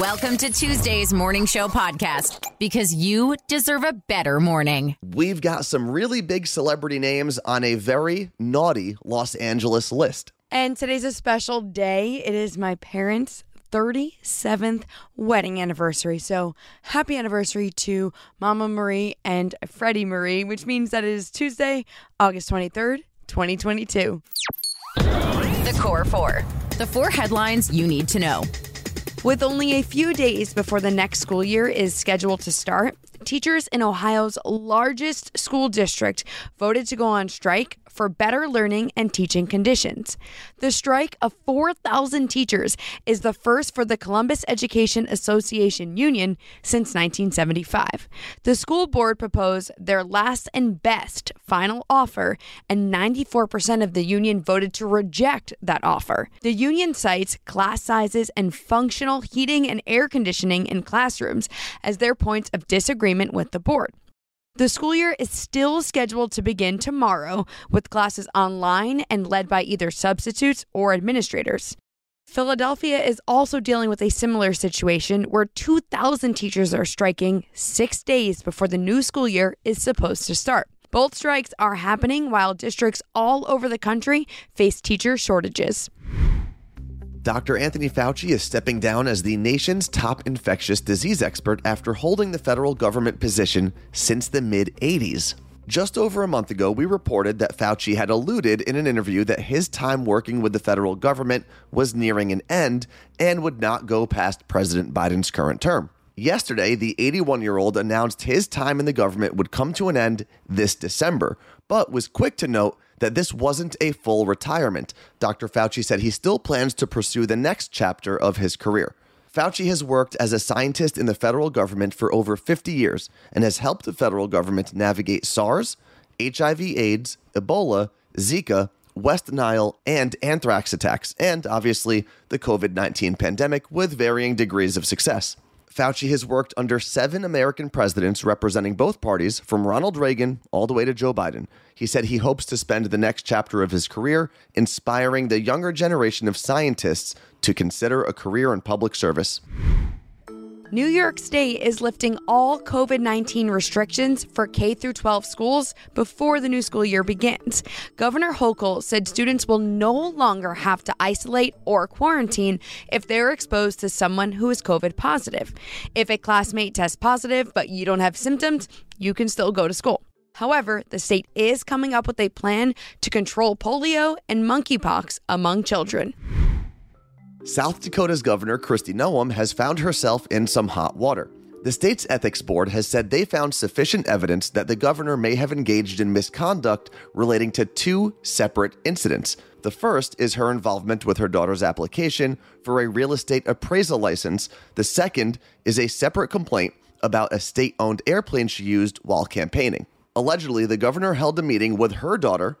Welcome to Tuesday's Morning Show podcast because you deserve a better morning. We've got some really big celebrity names on a very naughty Los Angeles list. And today's a special day. It is my parents' 37th wedding anniversary. So happy anniversary to Mama Marie and Freddie Marie, which means that it is Tuesday, August 23rd, 2022. The Core Four. The four headlines you need to know. With only a few days before the next school year is scheduled to start, teachers in Ohio's largest school district voted to go on strike for better learning and teaching conditions. The strike of 4,000 teachers is the first for the Columbus Education Association Union since 1975. The school board proposed their last and best final offer, and 94% of the union voted to reject that offer. The union cites class sizes and functional heating and air conditioning in classrooms as their points of disagreement with the board. The school year is still scheduled to begin tomorrow with classes online and led by either substitutes or administrators. Philadelphia is also dealing with a similar situation where 2,000 teachers are striking six days before the new school year is supposed to start. Both strikes are happening while districts all over the country face teacher shortages. Dr. Anthony Fauci is stepping down as the nation's top infectious disease expert after holding the federal government position since the mid 80s. Just over a month ago, we reported that Fauci had alluded in an interview that his time working with the federal government was nearing an end and would not go past President Biden's current term. Yesterday, the 81 year old announced his time in the government would come to an end this December, but was quick to note that this wasn't a full retirement. Dr. Fauci said he still plans to pursue the next chapter of his career. Fauci has worked as a scientist in the federal government for over 50 years and has helped the federal government navigate SARS, HIV AIDS, Ebola, Zika, West Nile, and anthrax attacks, and obviously the COVID 19 pandemic with varying degrees of success. Fauci has worked under seven American presidents representing both parties, from Ronald Reagan all the way to Joe Biden. He said he hopes to spend the next chapter of his career inspiring the younger generation of scientists to consider a career in public service. New York State is lifting all COVID 19 restrictions for K 12 schools before the new school year begins. Governor Hochul said students will no longer have to isolate or quarantine if they're exposed to someone who is COVID positive. If a classmate tests positive but you don't have symptoms, you can still go to school. However, the state is coming up with a plan to control polio and monkeypox among children. South Dakota's Governor Kristi Noem has found herself in some hot water. The state's ethics board has said they found sufficient evidence that the governor may have engaged in misconduct relating to two separate incidents. The first is her involvement with her daughter's application for a real estate appraisal license. The second is a separate complaint about a state owned airplane she used while campaigning. Allegedly, the governor held a meeting with her daughter,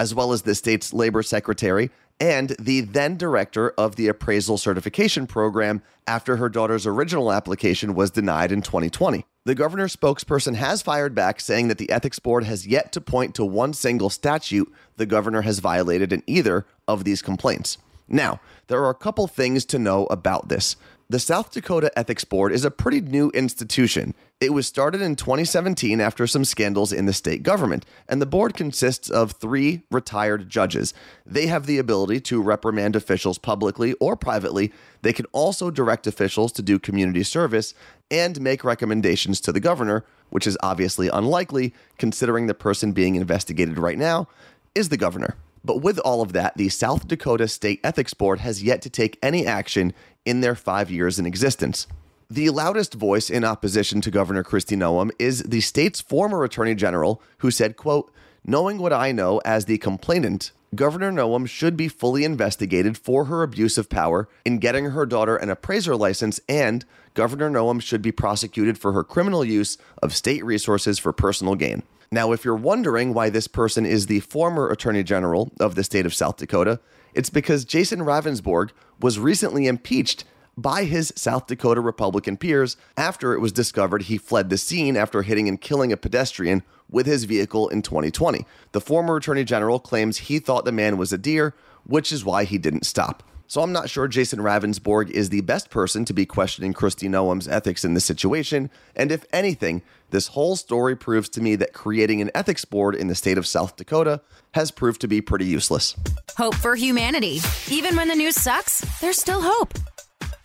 as well as the state's labor secretary and the then director of the appraisal certification program after her daughter's original application was denied in 2020. The governor's spokesperson has fired back, saying that the ethics board has yet to point to one single statute the governor has violated in either of these complaints. Now, there are a couple things to know about this. The South Dakota Ethics Board is a pretty new institution. It was started in 2017 after some scandals in the state government, and the board consists of three retired judges. They have the ability to reprimand officials publicly or privately. They can also direct officials to do community service and make recommendations to the governor, which is obviously unlikely considering the person being investigated right now is the governor. But with all of that, the South Dakota State Ethics Board has yet to take any action in their five years in existence. The loudest voice in opposition to Governor Kristi Noem is the state's former attorney general, who said, quote, Knowing what I know as the complainant, Governor Noem should be fully investigated for her abuse of power in getting her daughter an appraiser license, and Governor Noem should be prosecuted for her criminal use of state resources for personal gain. Now, if you're wondering why this person is the former Attorney General of the state of South Dakota, it's because Jason Ravnsborg was recently impeached by his South Dakota Republican peers after it was discovered he fled the scene after hitting and killing a pedestrian with his vehicle in 2020. The former Attorney General claims he thought the man was a deer, which is why he didn't stop. So I'm not sure Jason Ravnsborg is the best person to be questioning Kristi Noem's ethics in this situation. And if anything, this whole story proves to me that creating an ethics board in the state of South Dakota has proved to be pretty useless. Hope for humanity. Even when the news sucks, there's still hope.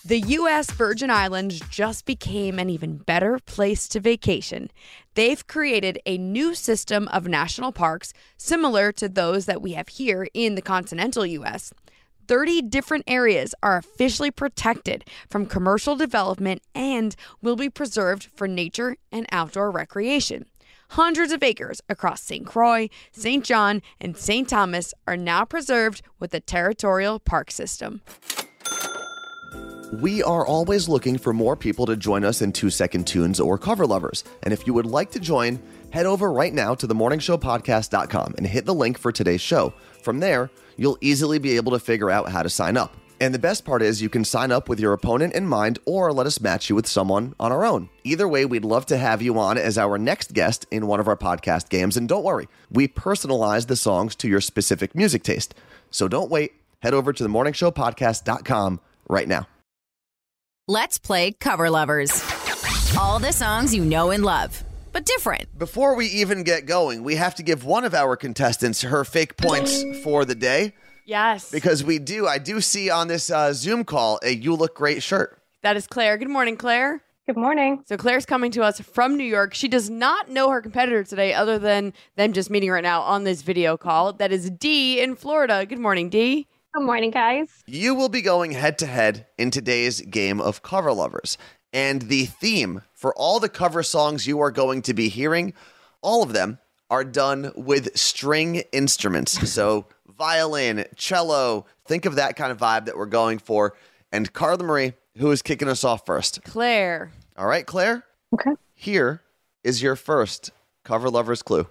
The U.S. Virgin Islands just became an even better place to vacation. They've created a new system of national parks similar to those that we have here in the continental U.S. 30 different areas are officially protected from commercial development and will be preserved for nature and outdoor recreation. Hundreds of acres across St. Croix, St. John, and St. Thomas are now preserved with the territorial park system. We are always looking for more people to join us in two second tunes or cover lovers. And if you would like to join, head over right now to themorningshowpodcast.com and hit the link for today's show. From there, you'll easily be able to figure out how to sign up. And the best part is you can sign up with your opponent in mind or let us match you with someone on our own. Either way, we'd love to have you on as our next guest in one of our podcast games. And don't worry, we personalize the songs to your specific music taste. So don't wait. Head over to themorningshowpodcast.com right now. Let's play Cover Lovers. All the songs you know and love, but different. Before we even get going, we have to give one of our contestants her fake points for the day Yes. because we do. I do see on this uh, Zoom call a "You Look Great" shirt. That is Claire. Good morning, Claire. Good morning. So Claire's coming to us from New York. She does not know her competitor today, other than them just meeting right now on this video call. That is D in Florida. Good morning, D. Good morning, guys. You will be going head to head in today's game of cover lovers, and the theme for all the cover songs you are going to be hearing, all of them are done with string instruments. So violin, cello. Think of that kind of vibe that we're going for. And Carla Marie, who is kicking us off first. Claire. All right, Claire. Okay. Here is your first cover lovers clue.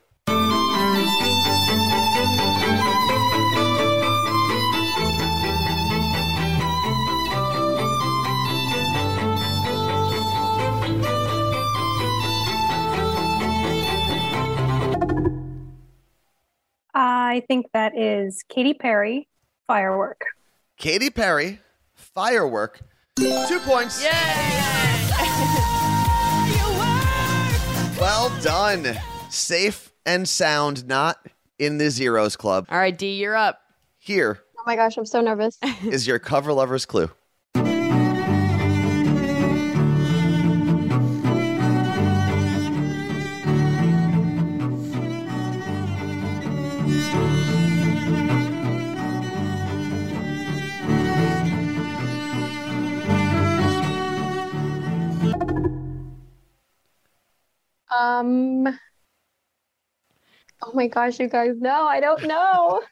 I think that is Katy Perry, Firework. Katy Perry, Firework. Two points. Yay! well done. Safe and sound, not in the zeros club. All right, D, you're up. Here Oh my gosh, I'm so nervous. is your cover lovers clue. Um. Oh my gosh, you guys. No, I don't know.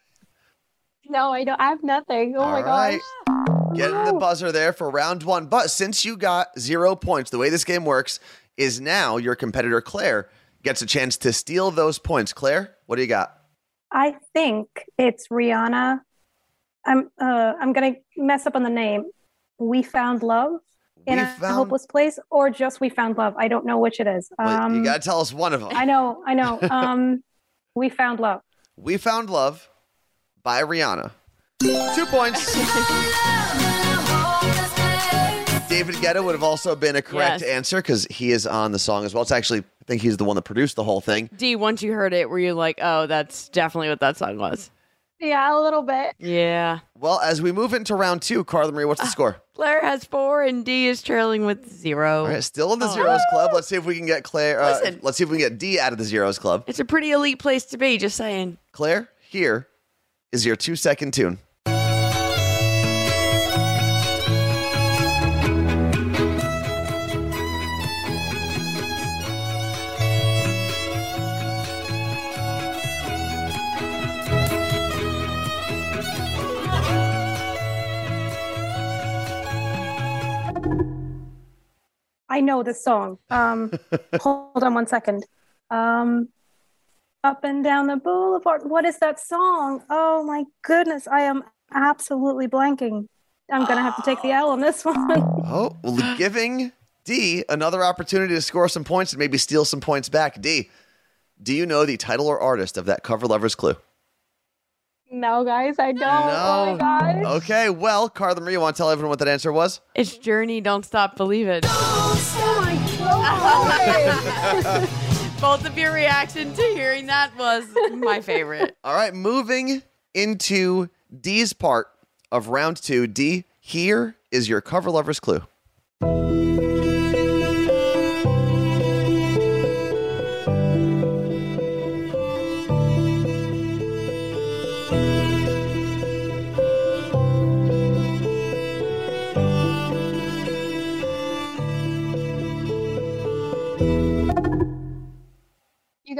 no, I don't. I have nothing. Oh my All right. gosh. Getting the buzzer there for round one. But since you got zero points, the way this game works is now your competitor Claire gets a chance to steal those points. Claire, what do you got? I think it's Rihanna. I'm. Uh. I'm gonna mess up on the name. We found love in We a found- hopeless place, or just we found love. I don't know which it is. Well, Um. you got to tell us one of them. I know. I know. Um. we found love. We Found Love by Rihanna. Two points. David Guetta would have also been a correct Yes. answer because he is on the song as well. It's actually, I think he's the one that produced the whole thing. D, once you heard it, were you like, oh, that's definitely what that song was? Yeah, a little bit. Yeah. Well, as we move into round two, Carla Marie, what's the score? Claire has four, and D is trailing with zero. All right, still in the zeros club. Let's see if we can get Claire. Uh, Listen. let's see if we can get D out of the zeros club. It's a pretty elite place to be, just saying. Claire, here is your two second tune. I know this song. Um, hold on one second. Um, up and down the boulevard. What is that song? Oh my goodness, I am absolutely blanking. I'm gonna have to take the L on this one. Oh, well, giving D another opportunity to score some points and maybe steal some points back. D, do you know the title or artist of that cover lover's clue? No, guys, I don't. Oh No. my gosh. Okay, well, Carla Marie, you want to tell everyone what that answer was? It's Journey, Don't Stop Believing. Oh my. Both of your reaction to hearing that was my favorite. All right, moving into D's part of round two. D, here is your cover lover's clue.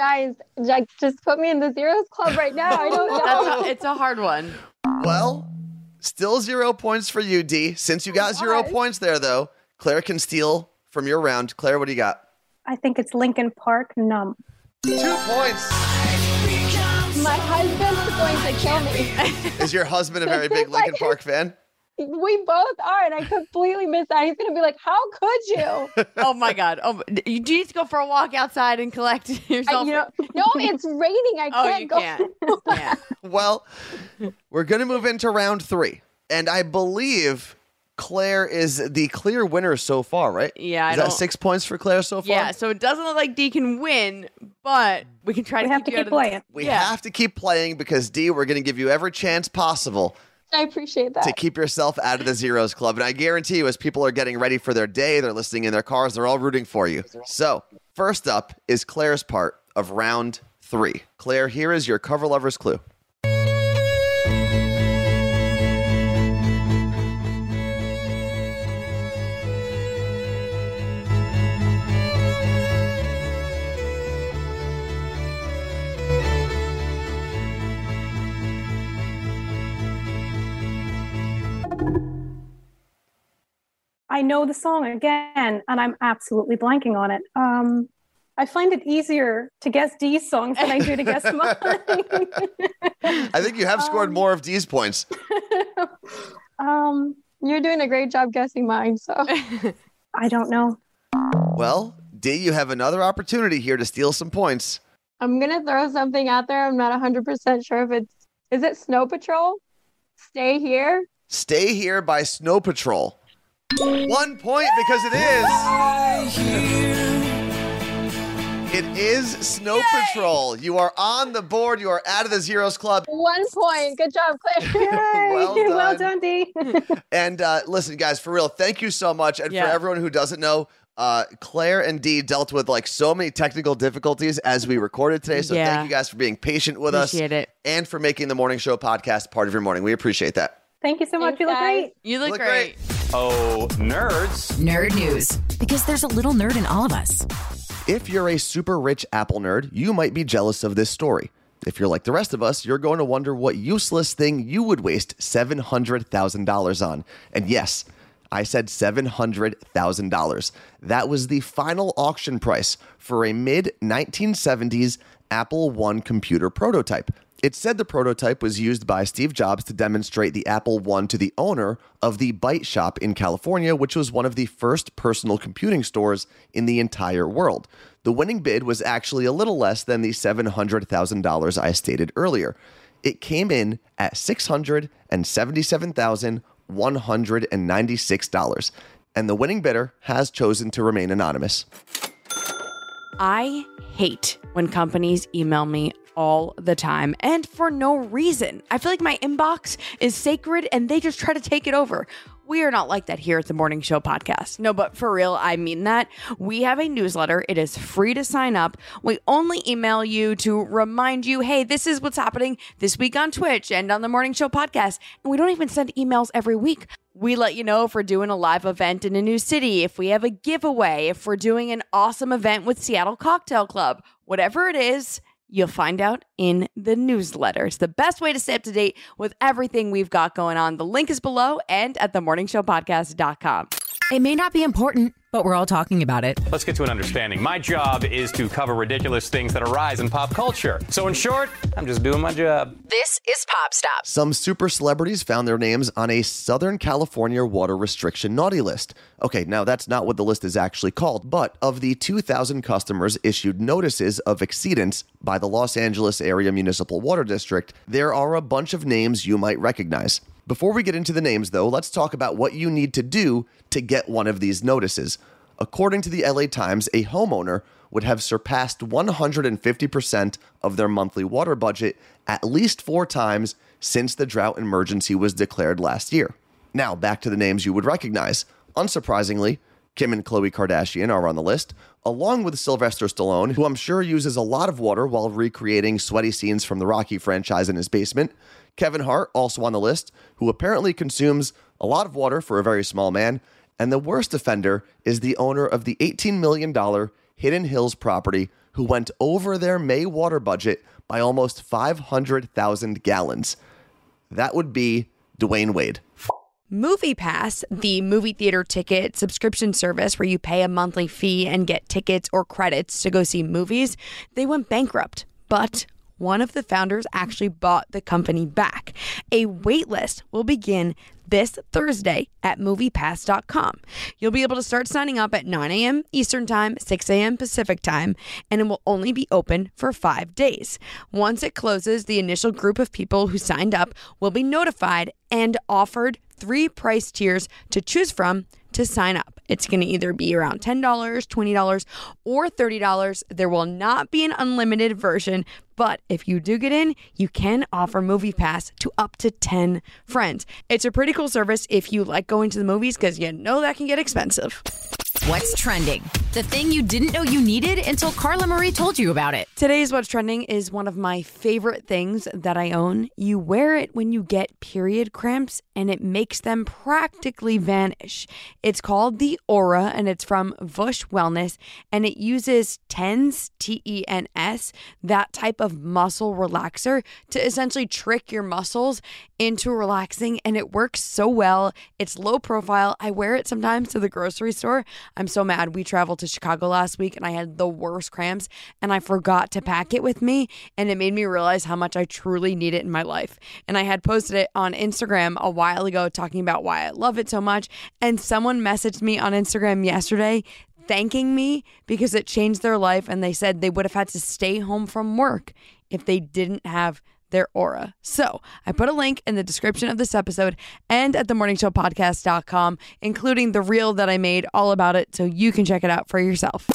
Guys, like, just put me in the zeros club right now. I don't know. That's a, it's a hard one. Well, still zero points for you, D. Since you got zero Gosh. points there, though, Claire can steal from your round. Claire, what do you got? I think it's Linkin Park numb. Two points. My husband is going to kill me. Is your husband a very big Linkin Park fan? We both are, and I completely missed that. He's going to be like, How could you? Oh my god. Oh, do you need to go for a walk outside and collect I, yourself? you know, no, it's raining. I oh, can't oh, you go. can't. Yeah. Well, we're going to move into round three. And I believe Claire is the clear winner so far, right? Yeah, I Is that don't- six points for Claire so far? Yeah, so it doesn't look like D can win, but we can try We to have keep to you keep out of the- playing. We Yeah. have to keep playing because, D, we're going to give you every chance possible I appreciate that. to keep yourself out of the zeros club. And I guarantee you, as people are getting ready for their day, they're listening in their cars, they're all rooting for you. So, first up is Claire's part of round three. Claire, here is your cover lover's clue. I know the song again, and I'm absolutely blanking on it. Um, I find it easier to guess D's songs than I do to guess mine. I think you have scored Um, more of D's points. um, you're doing a great job guessing mine, so I don't know. Well, D, you have another opportunity here to steal some points. I'm gonna throw something out there. I'm not 100% sure if it's is it Snow Patrol? Stay here. Stay Here by Snow Patrol. One point because it is. It is Snow Patrol. You are on the board. You are out of the Zeros Club. One point. Good job, Claire. Well well done. done, D. And uh, listen, guys, for real, thank you so much. And Yeah. for everyone who doesn't know, uh, Claire and Dee dealt with like so many technical difficulties as we recorded today. So Yeah. thank you guys for being patient with us Appreciate it. and for making the morning show podcast part of your morning. We appreciate that. Thank you so much. Thanks, You look guys. great. You look, Look great. Oh, nerds. Nerd news. Because there's a little nerd in all of us. If you're a super rich Apple nerd, you might be jealous of this story. If you're like the rest of us, you're going to wonder what useless thing you would waste $700,000 on. And yes, I said $700,000. That was the final auction price for a mid 1970s Apple I computer prototype. It said the prototype was used by Steve Jobs to demonstrate the Apple I to the owner of the Byte Shop in California, which was one of the first personal computing stores in the entire world. The winning bid was actually a little less than the $700,000 I stated earlier. It came in at $677,196, and the winning bidder has chosen to remain anonymous. I hate when companies email me all the time and for no reason. I feel like my inbox is sacred and they just try to take it over. We are not like that here at the Morning Show podcast. No, but for real, I mean that. We have a newsletter. It is free to sign up. We only email you to remind you, hey, this is what's happening this week on Twitch and on the Morning Show podcast. And we don't even send emails every week. We let you know if we're doing a live event in a new city, if we have a giveaway, if we're doing an awesome event with Seattle Cocktail Club, whatever it is. You'll find out in the newsletters. The best way to stay up to date with everything we've got going on. The link is below and at themorningshowpodcast.com. It may not be important, but we're all talking about it. Let's get to an understanding. My job is to cover ridiculous things that arise in pop culture. So, in short, I'm just doing my job. This is Pop Stop. Some super celebrities found their names on a Southern California water restriction naughty list. Okay, now that's not what the list is actually called, but of the 2,000 customers issued notices of exceedance by the Los Angeles Area Municipal Water District, there are a bunch of names you might recognize. Before we get into the names, though, let's talk about what you need to do to get one of these notices. According to the LA Times, a homeowner would have surpassed 150% of their monthly water budget at least four times since the drought emergency was declared last year. Now, back to the names you would recognize. Unsurprisingly, Kim and Khloe Kardashian are on the list, along with Sylvester Stallone, who I'm sure uses a lot of water while recreating sweaty scenes from the Rocky franchise in his basement. Kevin Hart, also on the list, who apparently consumes a lot of water for a very small man. And the worst offender is the owner of the $18 million Hidden Hills property, who went over their May water budget by almost 500,000 gallons. That would be Dwyane Wade. Movie Pass, the movie theater ticket subscription service where you pay a monthly fee and get tickets or credits to go see movies, they went bankrupt. But one of the founders actually bought the company back. A waitlist will begin this Thursday at moviepass.com. You'll be able to start signing up at 9 a.m. Eastern Time, 6 a.m. Pacific Time, and it will only be open for five days. Once it closes, the initial group of people who signed up will be notified and offered three price tiers to choose from to sign up. It's going to either be around $10, $20, or $30. There will not be an unlimited version, but if you do get in, you can offer Movie Pass to up to 10 friends. It's a pretty cool service if you like going to the movies because you know that can get expensive. What's trending? The thing you didn't know you needed until Carla Marie told you about it. Today's What's Trending is one of my favorite things that I own. You wear it when you get period cramps and it makes them practically vanish. It's called the Aura and it's from Vush Wellness and it uses TENS, T E N S, that type of muscle relaxer to essentially trick your muscles into relaxing and it works so well. It's low profile. I wear it sometimes to the grocery store. I'm so mad. We traveled to Chicago last week and I had the worst cramps and I forgot to pack it with me and it made me realize how much I truly need it in my life. And I had posted it on Instagram a while ago talking about why I love it so much and someone messaged me on Instagram yesterday thanking me because it changed their life and they said they would have had to stay home from work if they didn't have their aura. So I put a link in the description of this episode and at themorningshowpodcast.com, including the reel that I made all about it so you can check it out for yourself.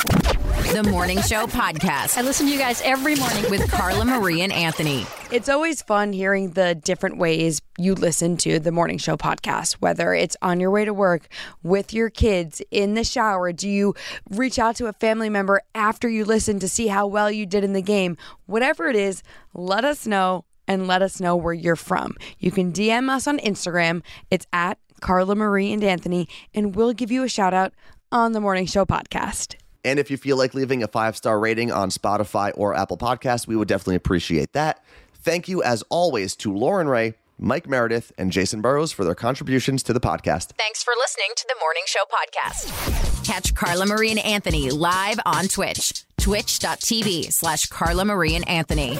The Morning Show Podcast I listen to you guys every morning. with Carla Marie and Anthony. It's always fun hearing the different ways you listen to the morning show podcast, whether it's on your way to work, with your kids, in the shower. Do you reach out to a family member after you listen to see how well you did in the game? Whatever it is, let us know and let us know where you're from. You can DM us on Instagram. It's at Carla Marie and Anthony, and we'll give you a shout out on the morning show podcast. And if you feel like leaving a five star rating on Spotify or Apple Podcasts, we would definitely appreciate that. Thank you, as always, to Lauren Ray, Mike Meredith, and Jason Burrows for their contributions to the podcast. Thanks for listening to the Morning Show Podcast. Catch Carla Marie and Anthony live on Twitch, twitch.tv slash Carla Marie and Anthony.